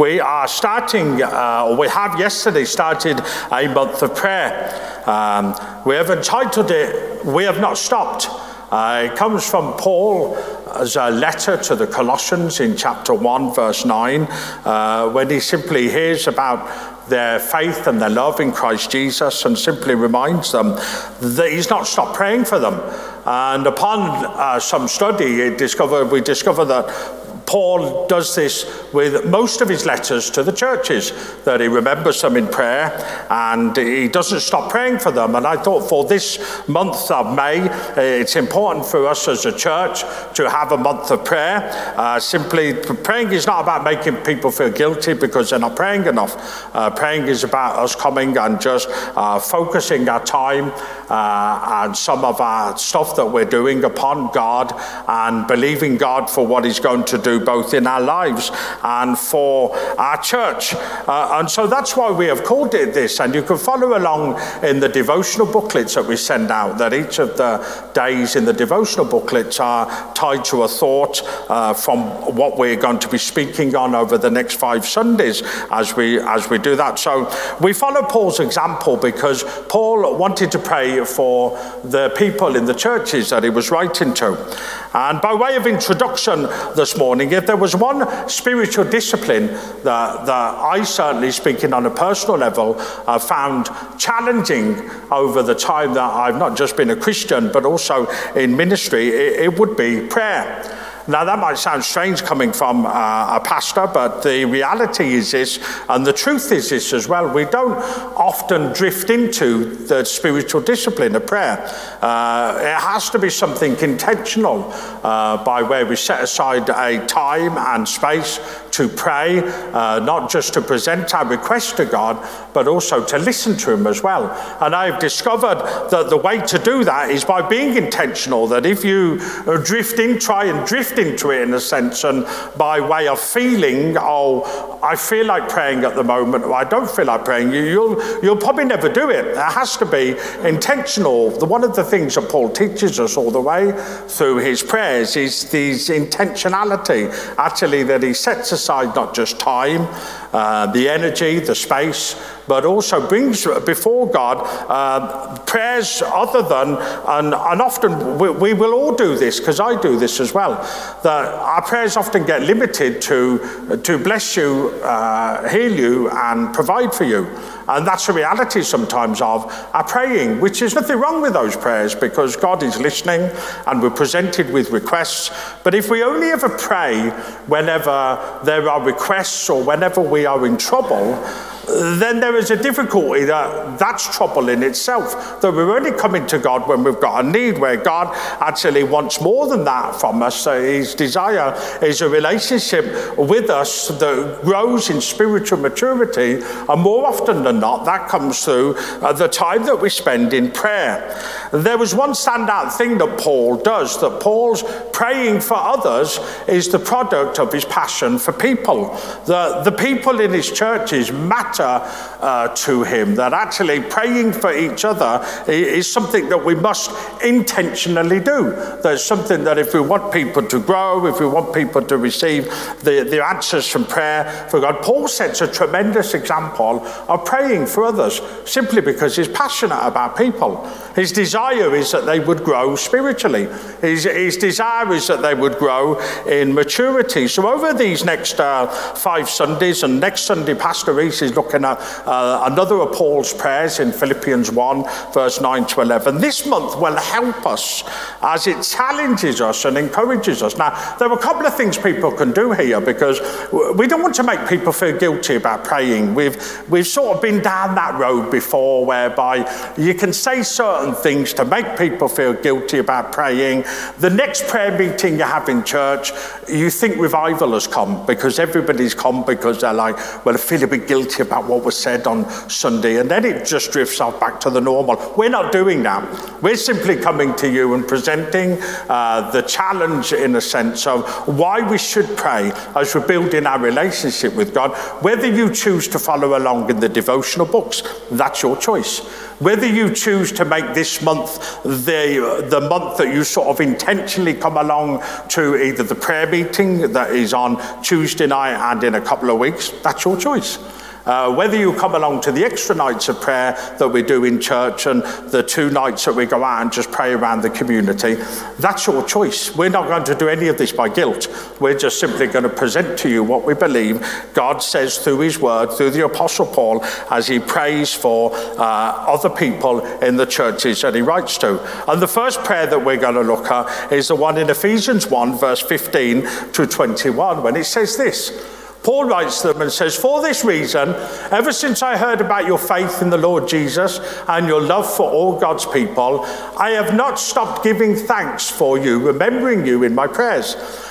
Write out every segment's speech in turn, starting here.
We are starting, uh, we have yesterday started a month of prayer. Um, we have entitled it, We Have Not Stopped. Uh, it comes from Paul as a letter to the Colossians in chapter 1, verse 9, uh, when he simply hears about their faith and their love in Christ Jesus and simply reminds them that he's not stopped praying for them. And upon uh, some study, discover, we discover that Paul does this with most of his letters to the churches, that he remembers them in prayer and he doesn't stop praying for them. And I thought for this month of May, it's important for us as a church to have a month of prayer. Uh, simply, praying is not about making people feel guilty because they're not praying enough. Uh, praying is about us coming and just uh, focusing our time uh, and some of our stuff that we're doing upon God and believing God for what He's going to do both in our lives and for our church. Uh, and so that's why we have called it this. And you can follow along in the devotional booklets that we send out, that each of the days in the devotional booklets are tied to a thought uh, from what we're going to be speaking on over the next five Sundays as we, as we do that. So we follow Paul's example because Paul wanted to pray for the people in the churches that he was writing to. And by way of introduction this morning, if there was one spiritual discipline that, that I certainly, speaking on a personal level, uh, found challenging over the time that I've not just been a Christian but also in ministry, it, it would be prayer. Now, that might sound strange coming from uh, a pastor, but the reality is this, and the truth is this as well. We don't often drift into the spiritual discipline of prayer. Uh, it has to be something intentional uh, by where we set aside a time and space to pray, uh, not just to present our request to God, but also to listen to Him as well. And I've discovered that the way to do that is by being intentional, that if you drift in, try and drift into it in a sense, and by way of feeling, oh, I feel like praying at the moment, or I don't feel like praying, you, you'll, you'll probably never do it. It has to be intentional. One of the things that Paul teaches us all the way through his prayers is this intentionality, actually, that he sets aside not just time, uh, the energy, the space, but also brings before God uh, prayers other than, and, and often we, we will all do this, because I do this as well, that our prayers often get limited to, to bless you, uh, heal you, and provide for you. And that's the reality sometimes of our praying, which is nothing wrong with those prayers because God is listening and we're presented with requests. But if we only ever pray whenever there are requests or whenever we are in trouble, then there is a difficulty that that's trouble in itself. That we're only coming to God when we've got a need, where God actually wants more than that from us. So his desire is a relationship with us that grows in spiritual maturity, and more often than not, that comes through uh, the time that we spend in prayer. There was one standout thing that Paul does, that Paul's praying for others is the product of his passion for people. The, the people in his churches matter uh, to him. That actually praying for each other is something that we must intentionally do. There's something that if we want people to grow, if we want people to receive the, the answers from prayer for God, Paul sets a tremendous example of praying for others simply because he's passionate about people. His desire is that they would grow spiritually. His, his desire is that they would grow in maturity. So over these next uh, five Sundays, and next Sunday, Pastor Reese is looking at uh, another of Paul's prayers in Philippians 1, verse 9 to 11. This month will help us as it challenges us and encourages us. Now, there are a couple of things people can do here because we don't want to make people feel guilty about praying. We've, we've sort of been down that road before whereby you can say certain things to make people feel guilty about praying. The next prayer meeting you have in church, you think revival has come because everybody's come because they're like, well, I feel a bit guilty about what was said on Sunday, and then it just drifts off back to the normal. We're not doing that. We're simply coming to you and presenting uh, the challenge, in a sense, of why we should pray as we're building our relationship with God. Whether you choose to follow along in the devotional books, that's your choice. Whether you choose to make this month the, the month that you sort of intentionally come along to either the prayer meeting that is on Tuesday night and in a couple of weeks, that's your choice. Uh, whether you come along to the extra nights of prayer that we do in church and the two nights that we go out and just pray around the community, that's your choice. We're not going to do any of this by guilt. We're just simply going to present to you what we believe God says through His Word, through the Apostle Paul, as he prays for uh, other people in the churches that he writes to. And the first prayer that we're going to look at is the one in Ephesians 1, verse 15 to 21, when it says this. Paul writes to them and says, For this reason, ever since I heard about your faith in the Lord Jesus and your love for all God's people, I have not stopped giving thanks for you, remembering you in my prayers.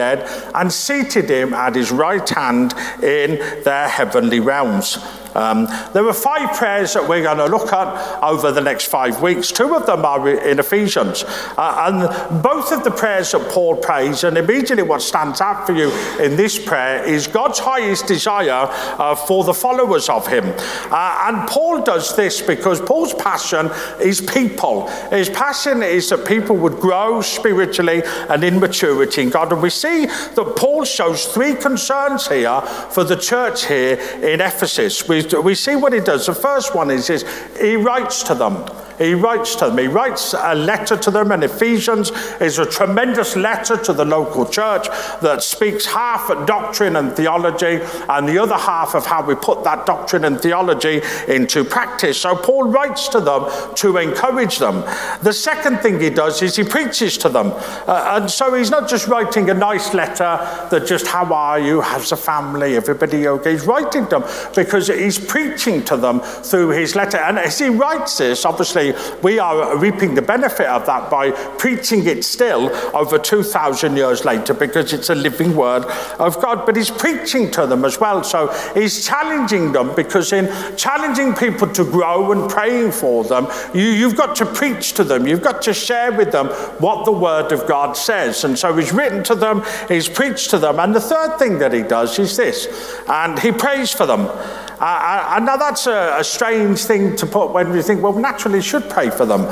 and seated him at his right hand in their heavenly realms. Um, there are five prayers that we're going to look at over the next five weeks. Two of them are in Ephesians. Uh, and both of the prayers that Paul prays, and immediately what stands out for you in this prayer is God's highest desire uh, for the followers of him. Uh, and Paul does this because Paul's passion is people. His passion is that people would grow spiritually and in maturity in God. And we see that Paul shows three concerns here for the church here in Ephesus. We we see what he does. The first one is, is he writes to them. He writes to them. He writes a letter to them, and Ephesians is a tremendous letter to the local church that speaks half of doctrine and theology and the other half of how we put that doctrine and theology into practice. So Paul writes to them to encourage them. The second thing he does is he preaches to them. Uh, and so he's not just writing a nice letter that just, how are you? How's the family? Everybody okay? He's writing to them because he's preaching to them through his letter. And as he writes this, obviously, we are reaping the benefit of that by preaching it still over 2,000 years later because it's a living word of God. But he's preaching to them as well. So he's challenging them because in challenging people to grow and praying for them, you, you've got to preach to them. You've got to share with them what the word of God says. And so he's written to them, he's preached to them. And the third thing that he does is this, and he prays for them. Uh, and now that's a, a strange thing to put when we think, well, naturally should pray for them.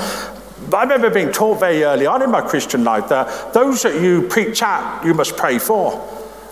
I remember being taught very early on in my Christian life that those that you preach at, you must pray for.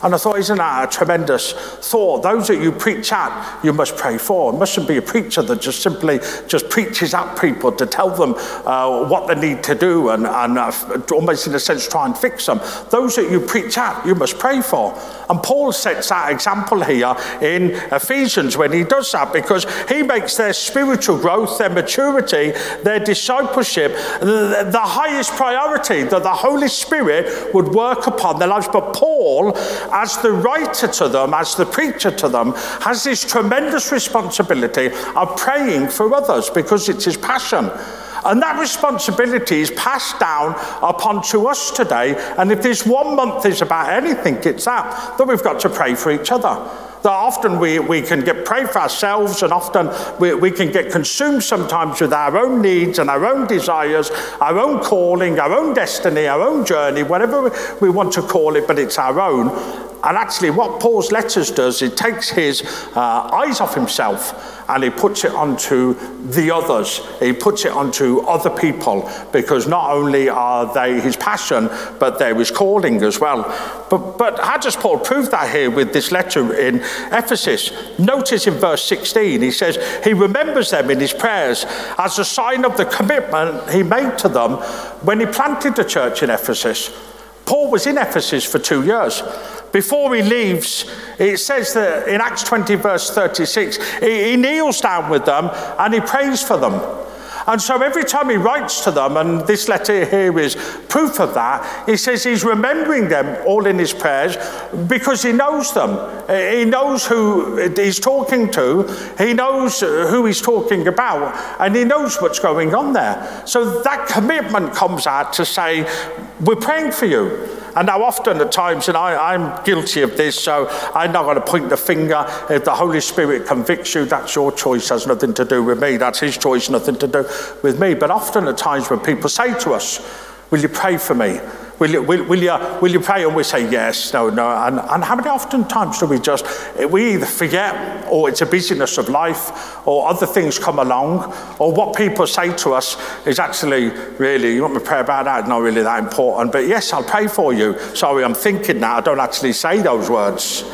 And I thought, isn't that a tremendous thought? Those that you preach at, you must pray for. It mustn't be a preacher that just simply just preaches at people to tell them uh, what they need to do and, and uh, almost in a sense try and fix them. Those that you preach at, you must pray for. And Paul sets that example here in Ephesians when he does that because he makes their spiritual growth, their maturity, their discipleship the, the highest priority that the Holy Spirit would work upon their lives. But Paul, as the writer to them, as the preacher to them, has this tremendous responsibility of praying for others because it's his passion. And that responsibility is passed down upon to us today. And if this one month is about anything, it's that, that we've got to pray for each other. That often we, we can get pray for ourselves, and often we, we can get consumed sometimes with our own needs and our own desires, our own calling, our own destiny, our own journey, whatever we want to call it, but it's our own. And actually, what Paul's letters does, it takes his uh, eyes off himself and he puts it onto the others. He puts it onto other people because not only are they his passion, but they're his calling as well. But, but how does Paul prove that here with this letter in Ephesus? Notice in verse 16, he says, He remembers them in his prayers as a sign of the commitment he made to them when he planted the church in Ephesus. Paul was in Ephesus for two years. Before he leaves, it says that in Acts 20, verse 36, he, he kneels down with them and he prays for them. And so every time he writes to them, and this letter here is proof of that, he says he's remembering them all in his prayers because he knows them. He knows who he's talking to, he knows who he's talking about, and he knows what's going on there. So that commitment comes out to say, We're praying for you. And now, often at times, and I, I'm guilty of this, so I'm not going to point the finger. If the Holy Spirit convicts you, that's your choice, has nothing to do with me. That's His choice, nothing to do with me. But often at times when people say to us, Will you pray for me? Will you, will, will, you, will you pray? And we say yes, no, no. And, and how many often times do we just, we either forget, or it's a busyness of life, or other things come along, or what people say to us is actually really, you want me to pray about that? Not really that important. But yes, I'll pray for you. Sorry, I'm thinking that. I don't actually say those words.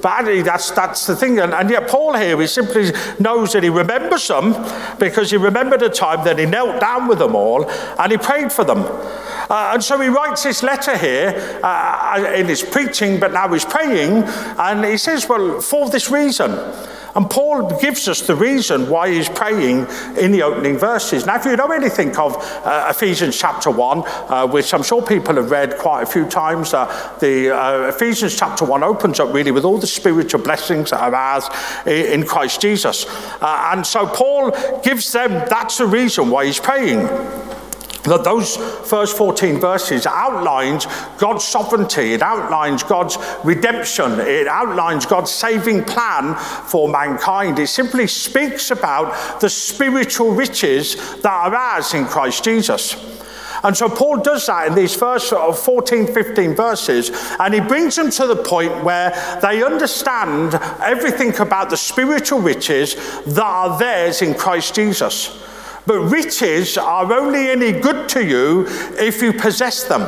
But that's, that's the thing. And, and yet, Paul here, he simply knows that he remembers them because he remembered a time that he knelt down with them all and he prayed for them. Uh, and so he writes this letter here uh, in his preaching, but now he's praying, and he says, Well, for this reason. And Paul gives us the reason why he's praying in the opening verses. Now, if you know anything of uh, Ephesians chapter 1, uh, which I'm sure people have read quite a few times, uh, the uh, Ephesians chapter 1 opens up really with all the spiritual blessings that are ours in Christ Jesus. Uh, and so Paul gives them, that's the reason why he's praying that those first 14 verses outlines God's sovereignty, it outlines God's redemption, it outlines God's saving plan for mankind. It simply speaks about the spiritual riches that are ours in Christ Jesus. And so Paul does that in these first 14, 15 verses, and he brings them to the point where they understand everything about the spiritual riches that are theirs in Christ Jesus. But riches are only any good to you if you possess them,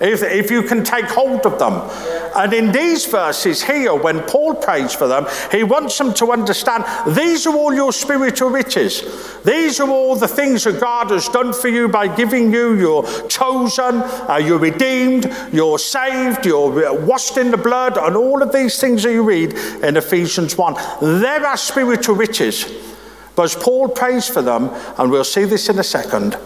if, if you can take hold of them. And in these verses here, when Paul prays for them, he wants them to understand these are all your spiritual riches. These are all the things that God has done for you by giving you. You're chosen, uh, you're redeemed, you're saved, you're washed in the blood, and all of these things that you read in Ephesians 1. There are spiritual riches. But as Paul prays for them, and we'll see this in a second,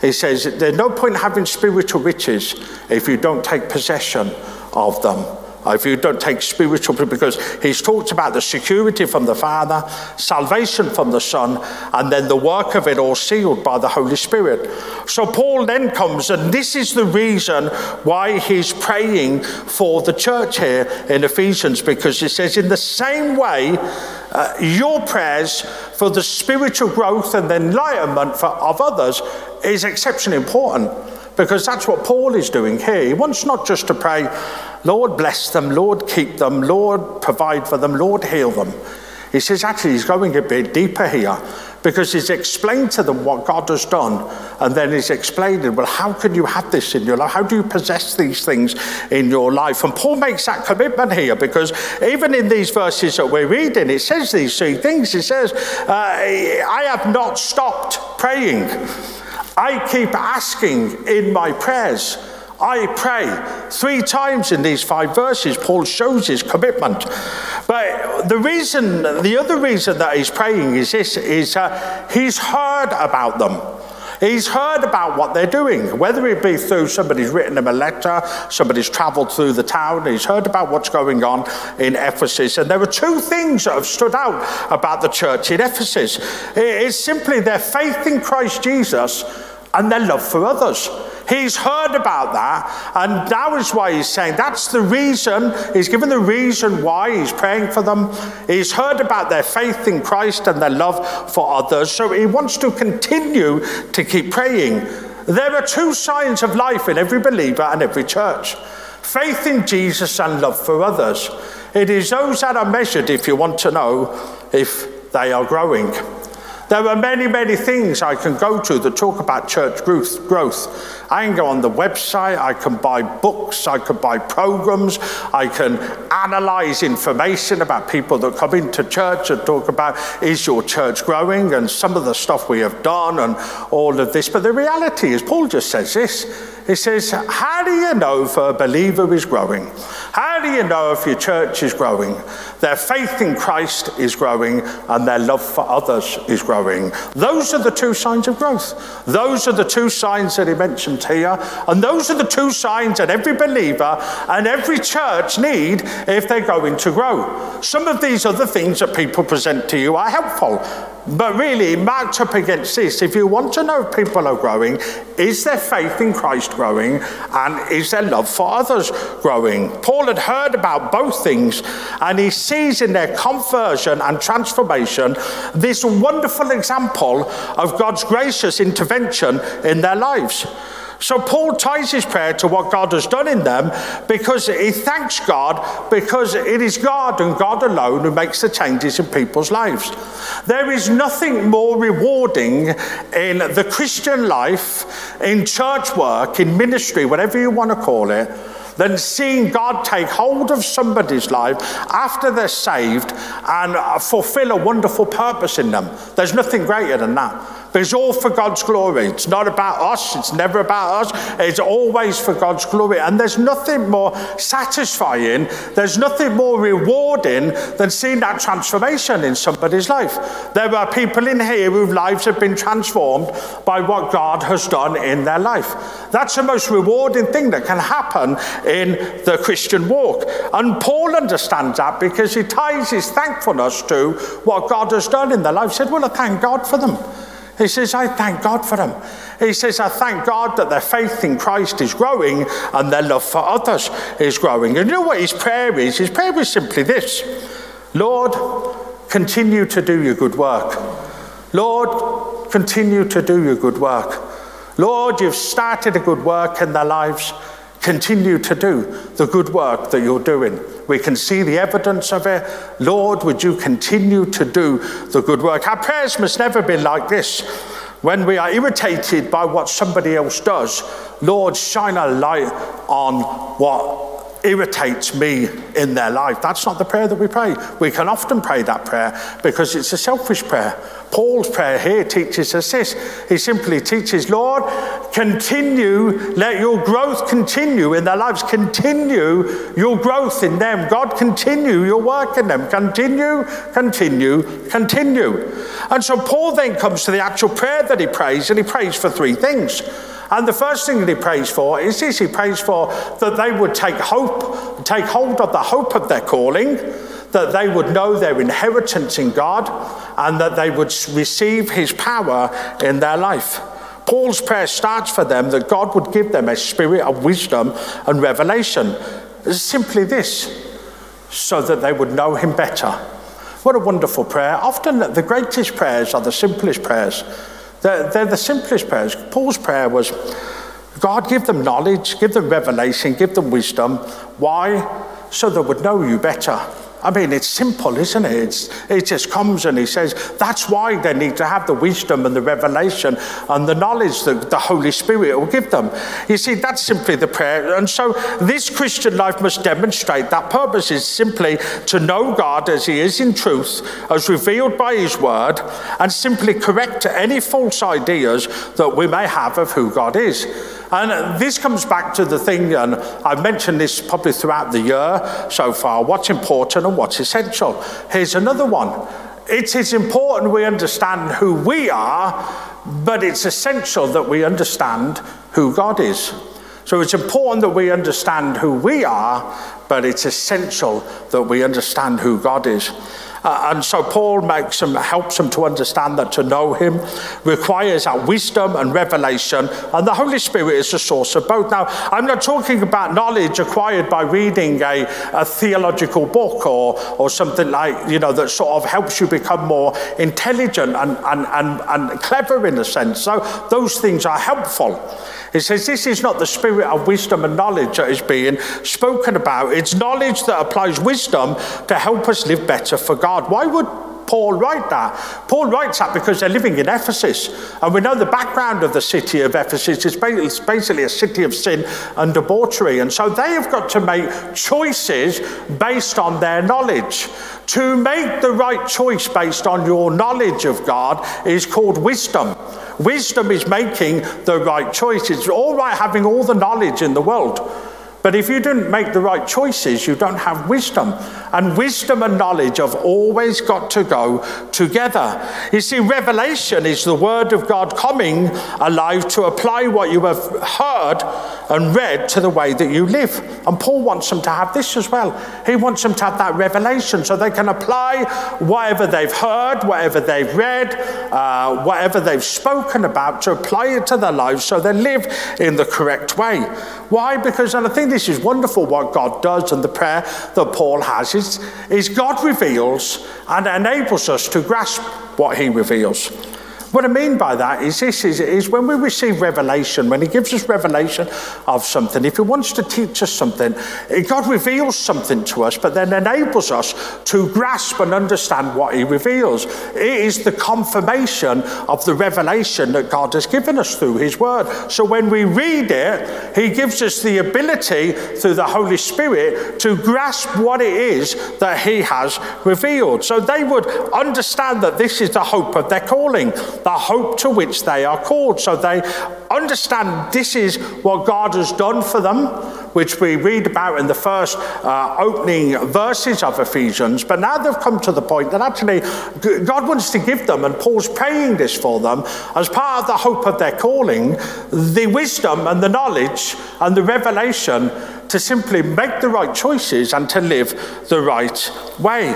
he says, There's no point having spiritual riches if you don't take possession of them. If you don't take spiritual, because he's talked about the security from the Father, salvation from the Son, and then the work of it all sealed by the Holy Spirit. So Paul then comes, and this is the reason why he's praying for the church here in Ephesians, because he says, in the same way, uh, your prayers for the spiritual growth and the enlightenment for, of others is exceptionally important because that's what Paul is doing here. He wants not just to pray, Lord bless them, Lord keep them, Lord provide for them, Lord heal them. He says actually he's going a bit deeper here because he's explained to them what God has done and then he's explained, well, how can you have this in your life? How do you possess these things in your life? And Paul makes that commitment here because even in these verses that we're reading, it says these three things. It says, uh, I have not stopped praying. I keep asking in my prayers. I pray. Three times in these five verses, Paul shows his commitment. But the reason, the other reason that he's praying is this, is uh, he's heard about them. He's heard about what they're doing, whether it be through somebody's written him a letter, somebody's travelled through the town, he's heard about what's going on in Ephesus. And there are two things that have stood out about the church in Ephesus it's simply their faith in Christ Jesus and their love for others. He's heard about that, and that is why he's saying that's the reason. He's given the reason why he's praying for them. He's heard about their faith in Christ and their love for others, so he wants to continue to keep praying. There are two signs of life in every believer and every church faith in Jesus and love for others. It is those that are measured if you want to know if they are growing. There are many, many things I can go to that talk about church growth, growth I can go on the website, I can buy books, I can buy programs, I can analyze information about people that come into church and talk about is your church growing and some of the stuff we have done and all of this. But the reality is, Paul just says this. He says, How do you know if a believer is growing? How do you know if your church is growing? Their faith in Christ is growing and their love for others is growing. Those are the two signs of growth. Those are the two signs that he mentioned here. And those are the two signs that every believer and every church need if they're going to grow. Some of these other things that people present to you are helpful. But really, marked up against this, if you want to know if people are growing, is their faith in Christ growing and is their love for others growing? Paul had heard about both things and he sees in their conversion and transformation this wonderful example of God's gracious intervention in their lives. So Paul ties his prayer to what God has done in them because he thanks God because it is God and God alone who makes the changes in people's lives. There is nothing more rewarding in the Christian life, in church work, in ministry, whatever you want to call it than seeing God take hold of somebody's life after they're saved and fulfill a wonderful purpose in them. There's nothing greater than that. It's all for God's glory. It's not about us. It's never about us. It's always for God's glory. And there's nothing more satisfying, there's nothing more rewarding than seeing that transformation in somebody's life. There are people in here whose lives have been transformed by what God has done in their life. That's the most rewarding thing that can happen in the Christian walk. And Paul understands that because he ties his thankfulness to what God has done in their life. He said, Well, I thank God for them. He says, I thank God for them. He says, I thank God that their faith in Christ is growing and their love for others is growing. And you know what his prayer is? His prayer is simply this Lord, continue to do your good work. Lord, continue to do your good work. Lord, you've started a good work in their lives. Continue to do the good work that you're doing. We can see the evidence of it. Lord, would you continue to do the good work? Our prayers must never be like this. When we are irritated by what somebody else does, Lord, shine a light on what irritates me in their life. That's not the prayer that we pray. We can often pray that prayer because it's a selfish prayer. Paul's prayer here teaches us this. He simply teaches, Lord, continue, let your growth continue in their lives. Continue your growth in them. God, continue your work in them. Continue, continue, continue. And so Paul then comes to the actual prayer that he prays, and he prays for three things. And the first thing that he prays for is this he prays for that they would take hope, take hold of the hope of their calling that they would know their inheritance in God and that they would receive his power in their life. Paul's prayer starts for them that God would give them a spirit of wisdom and revelation. Simply this so that they would know him better. What a wonderful prayer. Often the greatest prayers are the simplest prayers. They're, they're the simplest prayers. Paul's prayer was God, give them knowledge, give them revelation, give them wisdom. Why? So they would know you better. I mean, it's simple, isn't it? It's, it just comes and he says that's why they need to have the wisdom and the revelation and the knowledge that the Holy Spirit will give them. You see, that's simply the prayer. And so this Christian life must demonstrate that purpose is simply to know God as he is in truth, as revealed by his word, and simply correct any false ideas that we may have of who God is. And this comes back to the thing, and I've mentioned this probably throughout the year so far what's important and what's essential. Here's another one it is important we understand who we are, but it's essential that we understand who God is. So it's important that we understand who we are, but it's essential that we understand who God is. Uh, and so Paul makes them, helps them to understand that to know him requires that wisdom and revelation, and the Holy Spirit is the source of both. Now, I'm not talking about knowledge acquired by reading a, a theological book or, or something like, you know, that sort of helps you become more intelligent and, and, and, and clever in a sense. So those things are helpful. It says this is not the spirit of wisdom and knowledge that is being spoken about. It's knowledge that applies wisdom to help us live better for God. Why would Paul write that? Paul writes that because they're living in Ephesus. And we know the background of the city of Ephesus is basically a city of sin and debauchery. And so they have got to make choices based on their knowledge. To make the right choice based on your knowledge of God is called wisdom. Wisdom is making the right choice. It's all right having all the knowledge in the world. But if you didn't make the right choices, you don't have wisdom. And wisdom and knowledge have always got to go together. You see, revelation is the word of God coming alive to apply what you have heard and read to the way that you live. And Paul wants them to have this as well. He wants them to have that revelation so they can apply whatever they've heard, whatever they've read, uh, whatever they've spoken about, to apply it to their lives so they live in the correct way. Why? Because, and I think this is wonderful what God does and the prayer that Paul has is, is God reveals and enables us to grasp what he reveals. What I mean by that is this is, is when we receive revelation, when He gives us revelation of something, if He wants to teach us something, God reveals something to us, but then enables us to grasp and understand what He reveals. It is the confirmation of the revelation that God has given us through His Word. So when we read it, He gives us the ability through the Holy Spirit to grasp what it is that He has revealed. So they would understand that this is the hope of their calling the hope to which they are called. So they understand this is what God has done for them, which we read about in the first uh, opening verses of Ephesians. But now they've come to the point that actually God wants to give them, and Paul's praying this for them, as part of the hope of their calling, the wisdom and the knowledge and the revelation to simply make the right choices and to live the right way.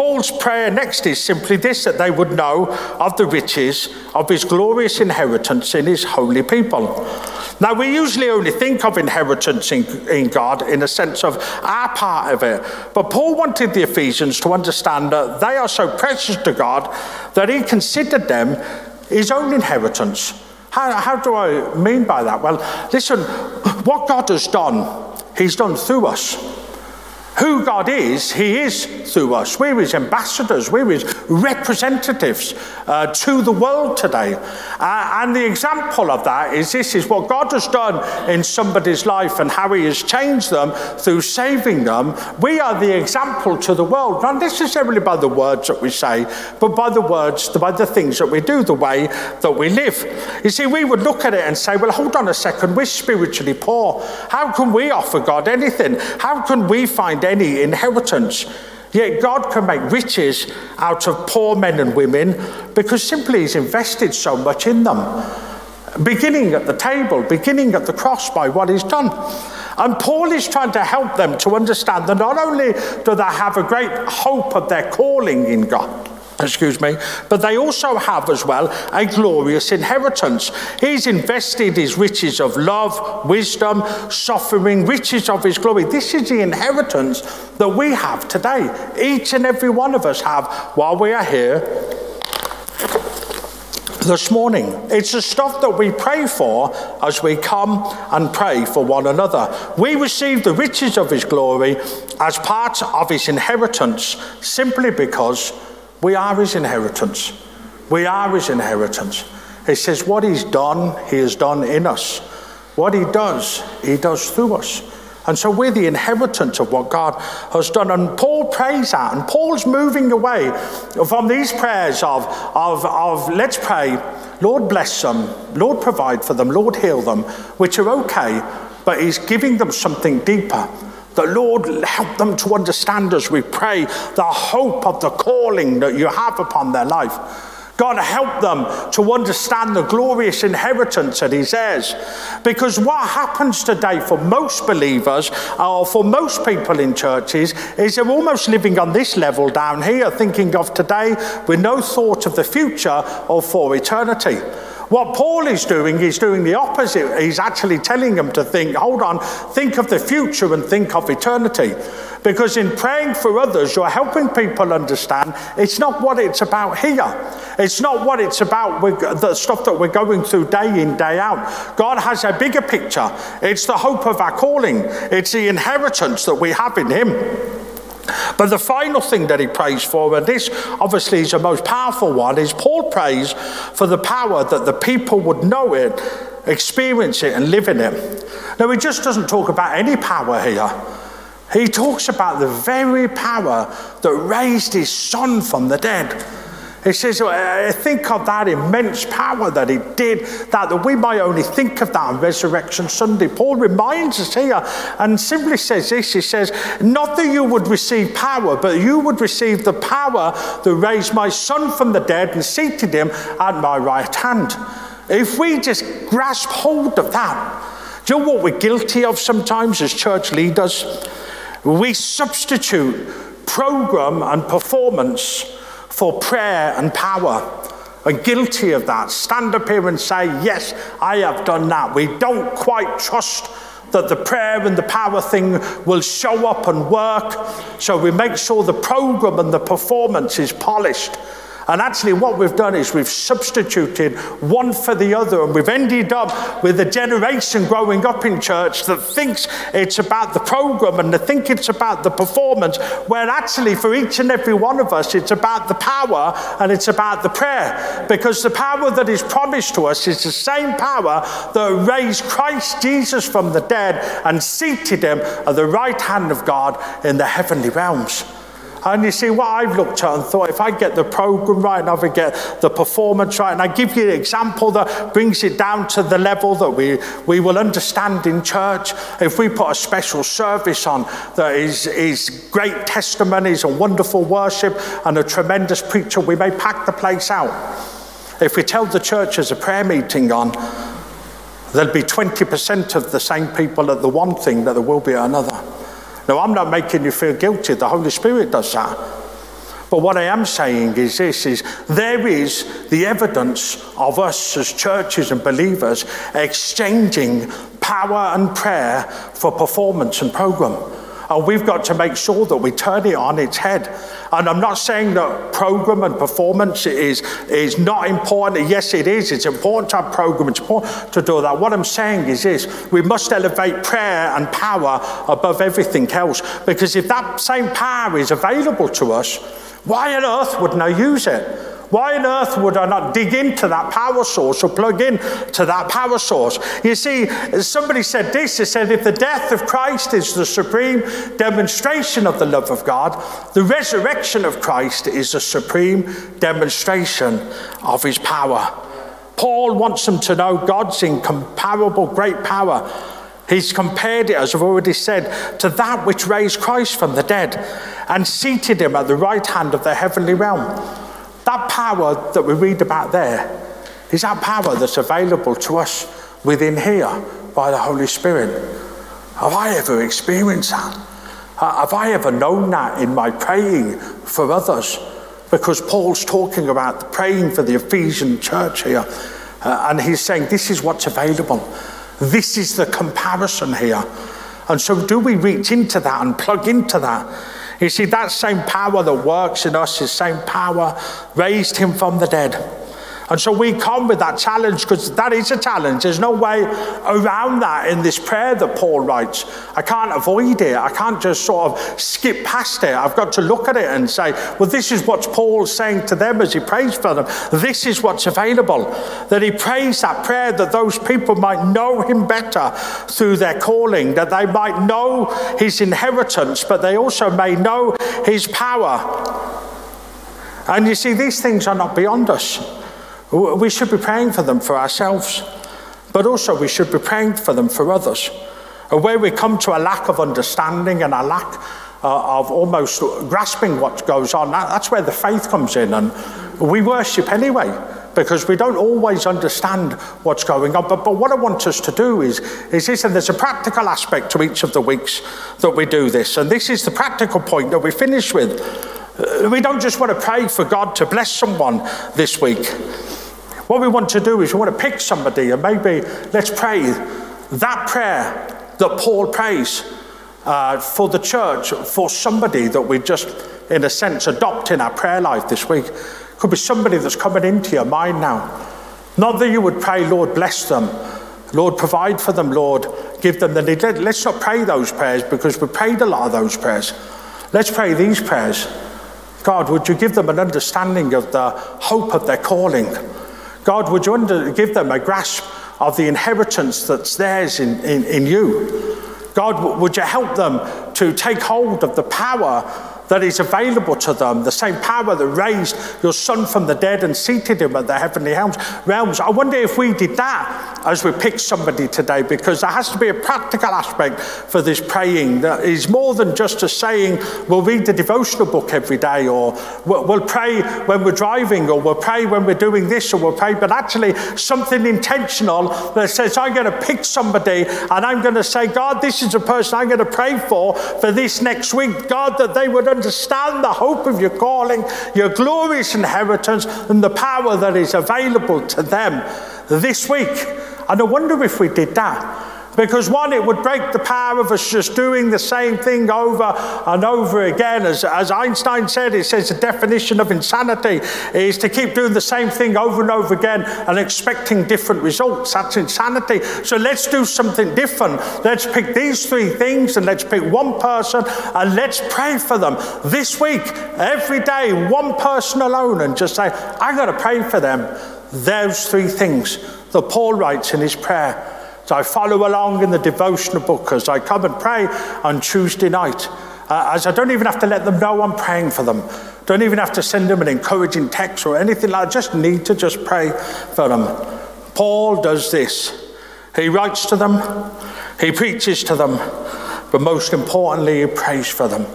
Paul's prayer next is simply this that they would know of the riches of his glorious inheritance in his holy people. Now, we usually only think of inheritance in, in God in a sense of our part of it. But Paul wanted the Ephesians to understand that they are so precious to God that he considered them his own inheritance. How, how do I mean by that? Well, listen, what God has done, he's done through us who God is, He is through us. We're His ambassadors, we're His representatives uh, to the world today. Uh, and the example of that is this is what God has done in somebody's life and how He has changed them through saving them. We are the example to the world, not necessarily by the words that we say, but by the words, by the things that we do, the way that we live. You see, we would look at it and say, well, hold on a second, we're spiritually poor. How can we offer God anything? How can we find any inheritance. Yet God can make riches out of poor men and women because simply He's invested so much in them. Beginning at the table, beginning at the cross by what He's done. And Paul is trying to help them to understand that not only do they have a great hope of their calling in God, excuse me, but they also have as well a glorious inheritance. He's invested his riches of love, wisdom, suffering, riches of his glory. This is the inheritance that we have today. Each and every one of us have while we are here this morning. It's the stuff that we pray for as we come and pray for one another. We receive the riches of his glory as part of his inheritance simply because we are his inheritance. We are his inheritance. He says, What he's done, he has done in us. What he does, he does through us. And so we're the inheritance of what God has done. And Paul prays that. And Paul's moving away from these prayers of, of, of let's pray, Lord bless them, Lord provide for them, Lord heal them, which are okay, but he's giving them something deeper. The Lord help them to understand as we pray the hope of the calling that you have upon their life. God help them to understand the glorious inheritance that He says. Because what happens today for most believers, or for most people in churches, is they're almost living on this level down here, thinking of today with no thought of the future or for eternity. What Paul is doing, he's doing the opposite. He's actually telling them to think, hold on, think of the future and think of eternity. Because in praying for others, you're helping people understand it's not what it's about here. It's not what it's about with the stuff that we're going through day in, day out. God has a bigger picture. It's the hope of our calling, it's the inheritance that we have in Him. But the final thing that he prays for, and this obviously is the most powerful one, is Paul prays for the power that the people would know it, experience it, and live in it. Now, he just doesn't talk about any power here. He talks about the very power that raised his son from the dead. He says, uh, I think of that immense power that he did, that, that we might only think of that on Resurrection Sunday. Paul reminds us here and simply says this He says, Not that you would receive power, but you would receive the power that raised my son from the dead and seated him at my right hand. If we just grasp hold of that, do you know what we're guilty of sometimes as church leaders? We substitute program and performance for prayer and power. Are guilty of that. Stand up here and say, Yes, I have done that. We don't quite trust that the prayer and the power thing will show up and work. So we make sure the program and the performance is polished. And actually, what we've done is we've substituted one for the other, and we've ended up with a generation growing up in church that thinks it's about the program and they think it's about the performance, where actually, for each and every one of us, it's about the power and it's about the prayer. Because the power that is promised to us is the same power that raised Christ Jesus from the dead and seated him at the right hand of God in the heavenly realms. And you see, what I've looked at and thought, if I get the program right and I get the performance right, and I give you an example that brings it down to the level that we, we will understand in church, if we put a special service on that is, is great testimonies and wonderful worship and a tremendous preacher, we may pack the place out. If we tell the church there's a prayer meeting on, there'll be 20% of the same people at the one thing that there will be at another. Now, I'm not making you feel guilty. The Holy Spirit does that. But what I am saying is this is there is the evidence of us as churches and believers exchanging power and prayer for performance and program. And we've got to make sure that we turn it on its head. And I'm not saying that program and performance is, is not important. Yes, it is. It's important to have program. It's important to do that. What I'm saying is this we must elevate prayer and power above everything else. Because if that same power is available to us, why on earth wouldn't I use it? Why on earth would I not dig into that power source or plug in to that power source? You see, somebody said this, they said, if the death of Christ is the supreme demonstration of the love of God, the resurrection of Christ is the supreme demonstration of his power. Paul wants them to know God's incomparable great power. He's compared it, as I've already said, to that which raised Christ from the dead and seated him at the right hand of the heavenly realm. That power that we read about there is that power that's available to us within here by the Holy Spirit. Have I ever experienced that? Have I ever known that in my praying for others? Because Paul's talking about praying for the Ephesian church here. Uh, and he's saying this is what's available. This is the comparison here. And so, do we reach into that and plug into that? You see, that same power that works in us, the same power raised him from the dead. And so we come with that challenge because that is a challenge. There's no way around that in this prayer that Paul writes. I can't avoid it. I can't just sort of skip past it. I've got to look at it and say, well, this is what Paul's saying to them as he prays for them. This is what's available. That he prays that prayer that those people might know him better through their calling, that they might know his inheritance, but they also may know his power. And you see, these things are not beyond us. We should be praying for them for ourselves, but also we should be praying for them for others. Where we come to a lack of understanding and a lack uh, of almost grasping what goes on, that's where the faith comes in. And we worship anyway because we don't always understand what's going on. But, but what I want us to do is, is this, and there's a practical aspect to each of the weeks that we do this. And this is the practical point that we finish with. Uh, we don't just want to pray for God to bless someone this week. What we want to do is we want to pick somebody and maybe let's pray that prayer that Paul prays uh, for the church, for somebody that we just, in a sense, adopt in our prayer life this week. Could be somebody that's coming into your mind now. Not that you would pray, Lord, bless them. Lord, provide for them, Lord, give them the need. Let's not pray those prayers because we prayed a lot of those prayers. Let's pray these prayers. God, would you give them an understanding of the hope of their calling? God, would you give them a grasp of the inheritance that's theirs in, in, in you? God, would you help them to take hold of the power that is available to them, the same power that raised your son from the dead and seated him at the heavenly realms. I wonder if we did that as we pick somebody today, because there has to be a practical aspect for this praying that is more than just a saying, we'll read the devotional book every day, or we'll pray when we're driving, or we'll pray when we're doing this, or we'll pray, but actually something intentional that says, I'm going to pick somebody and I'm going to say, God, this is a person I'm going to pray for for this next week. God, that they would understand the hope of your calling, your glorious inheritance, and the power that is available to them this week. And I wonder if we did that. Because one, it would break the power of us just doing the same thing over and over again. As, as Einstein said, it says the definition of insanity is to keep doing the same thing over and over again and expecting different results. That's insanity. So let's do something different. Let's pick these three things and let's pick one person and let's pray for them this week, every day, one person alone, and just say, I'm going to pray for them. Those three things that Paul writes in his prayer. I follow along in the devotional book as I come and pray on Tuesday night. Uh, as I don't even have to let them know I'm praying for them. Don't even have to send them an encouraging text or anything like that. Just need to just pray for them. Paul does this. He writes to them, he preaches to them, but most importantly, he prays for them.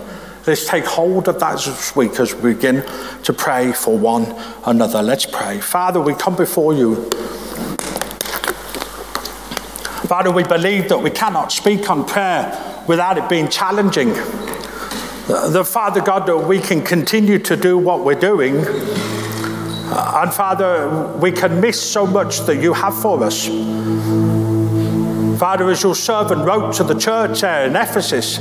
Let's take hold of that this week as we begin to pray for one another. Let's pray. Father, we come before you. Father, we believe that we cannot speak on prayer without it being challenging. The Father God, that we can continue to do what we're doing. And Father, we can miss so much that you have for us. Father, as your servant wrote to the church there in Ephesus,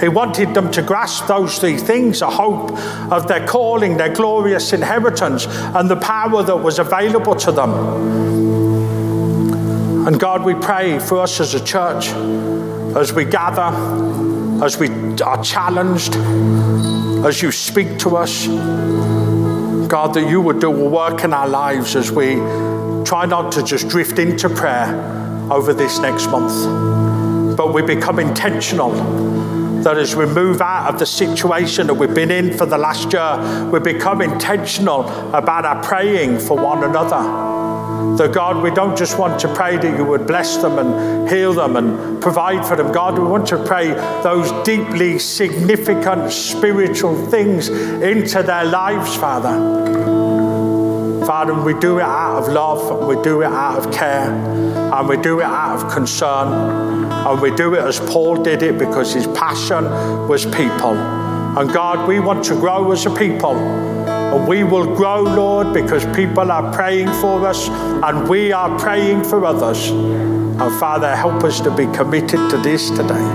he wanted them to grasp those three things a hope of their calling, their glorious inheritance, and the power that was available to them. And God, we pray for us as a church, as we gather, as we are challenged, as you speak to us, God, that you would do a work in our lives as we try not to just drift into prayer over this next month, but we become intentional. That as we move out of the situation that we've been in for the last year, we become intentional about our praying for one another that God, we don't just want to pray that you would bless them and heal them and provide for them. God, we want to pray those deeply significant spiritual things into their lives, Father. Father, we do it out of love, we do it out of care, and we do it out of concern, and we do it as Paul did it because his passion was people. And God, we want to grow as a people and we will grow, Lord, because people are praying for us and we are praying for others. And Father, help us to be committed to this today.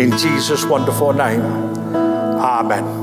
In Jesus' wonderful name. Amen.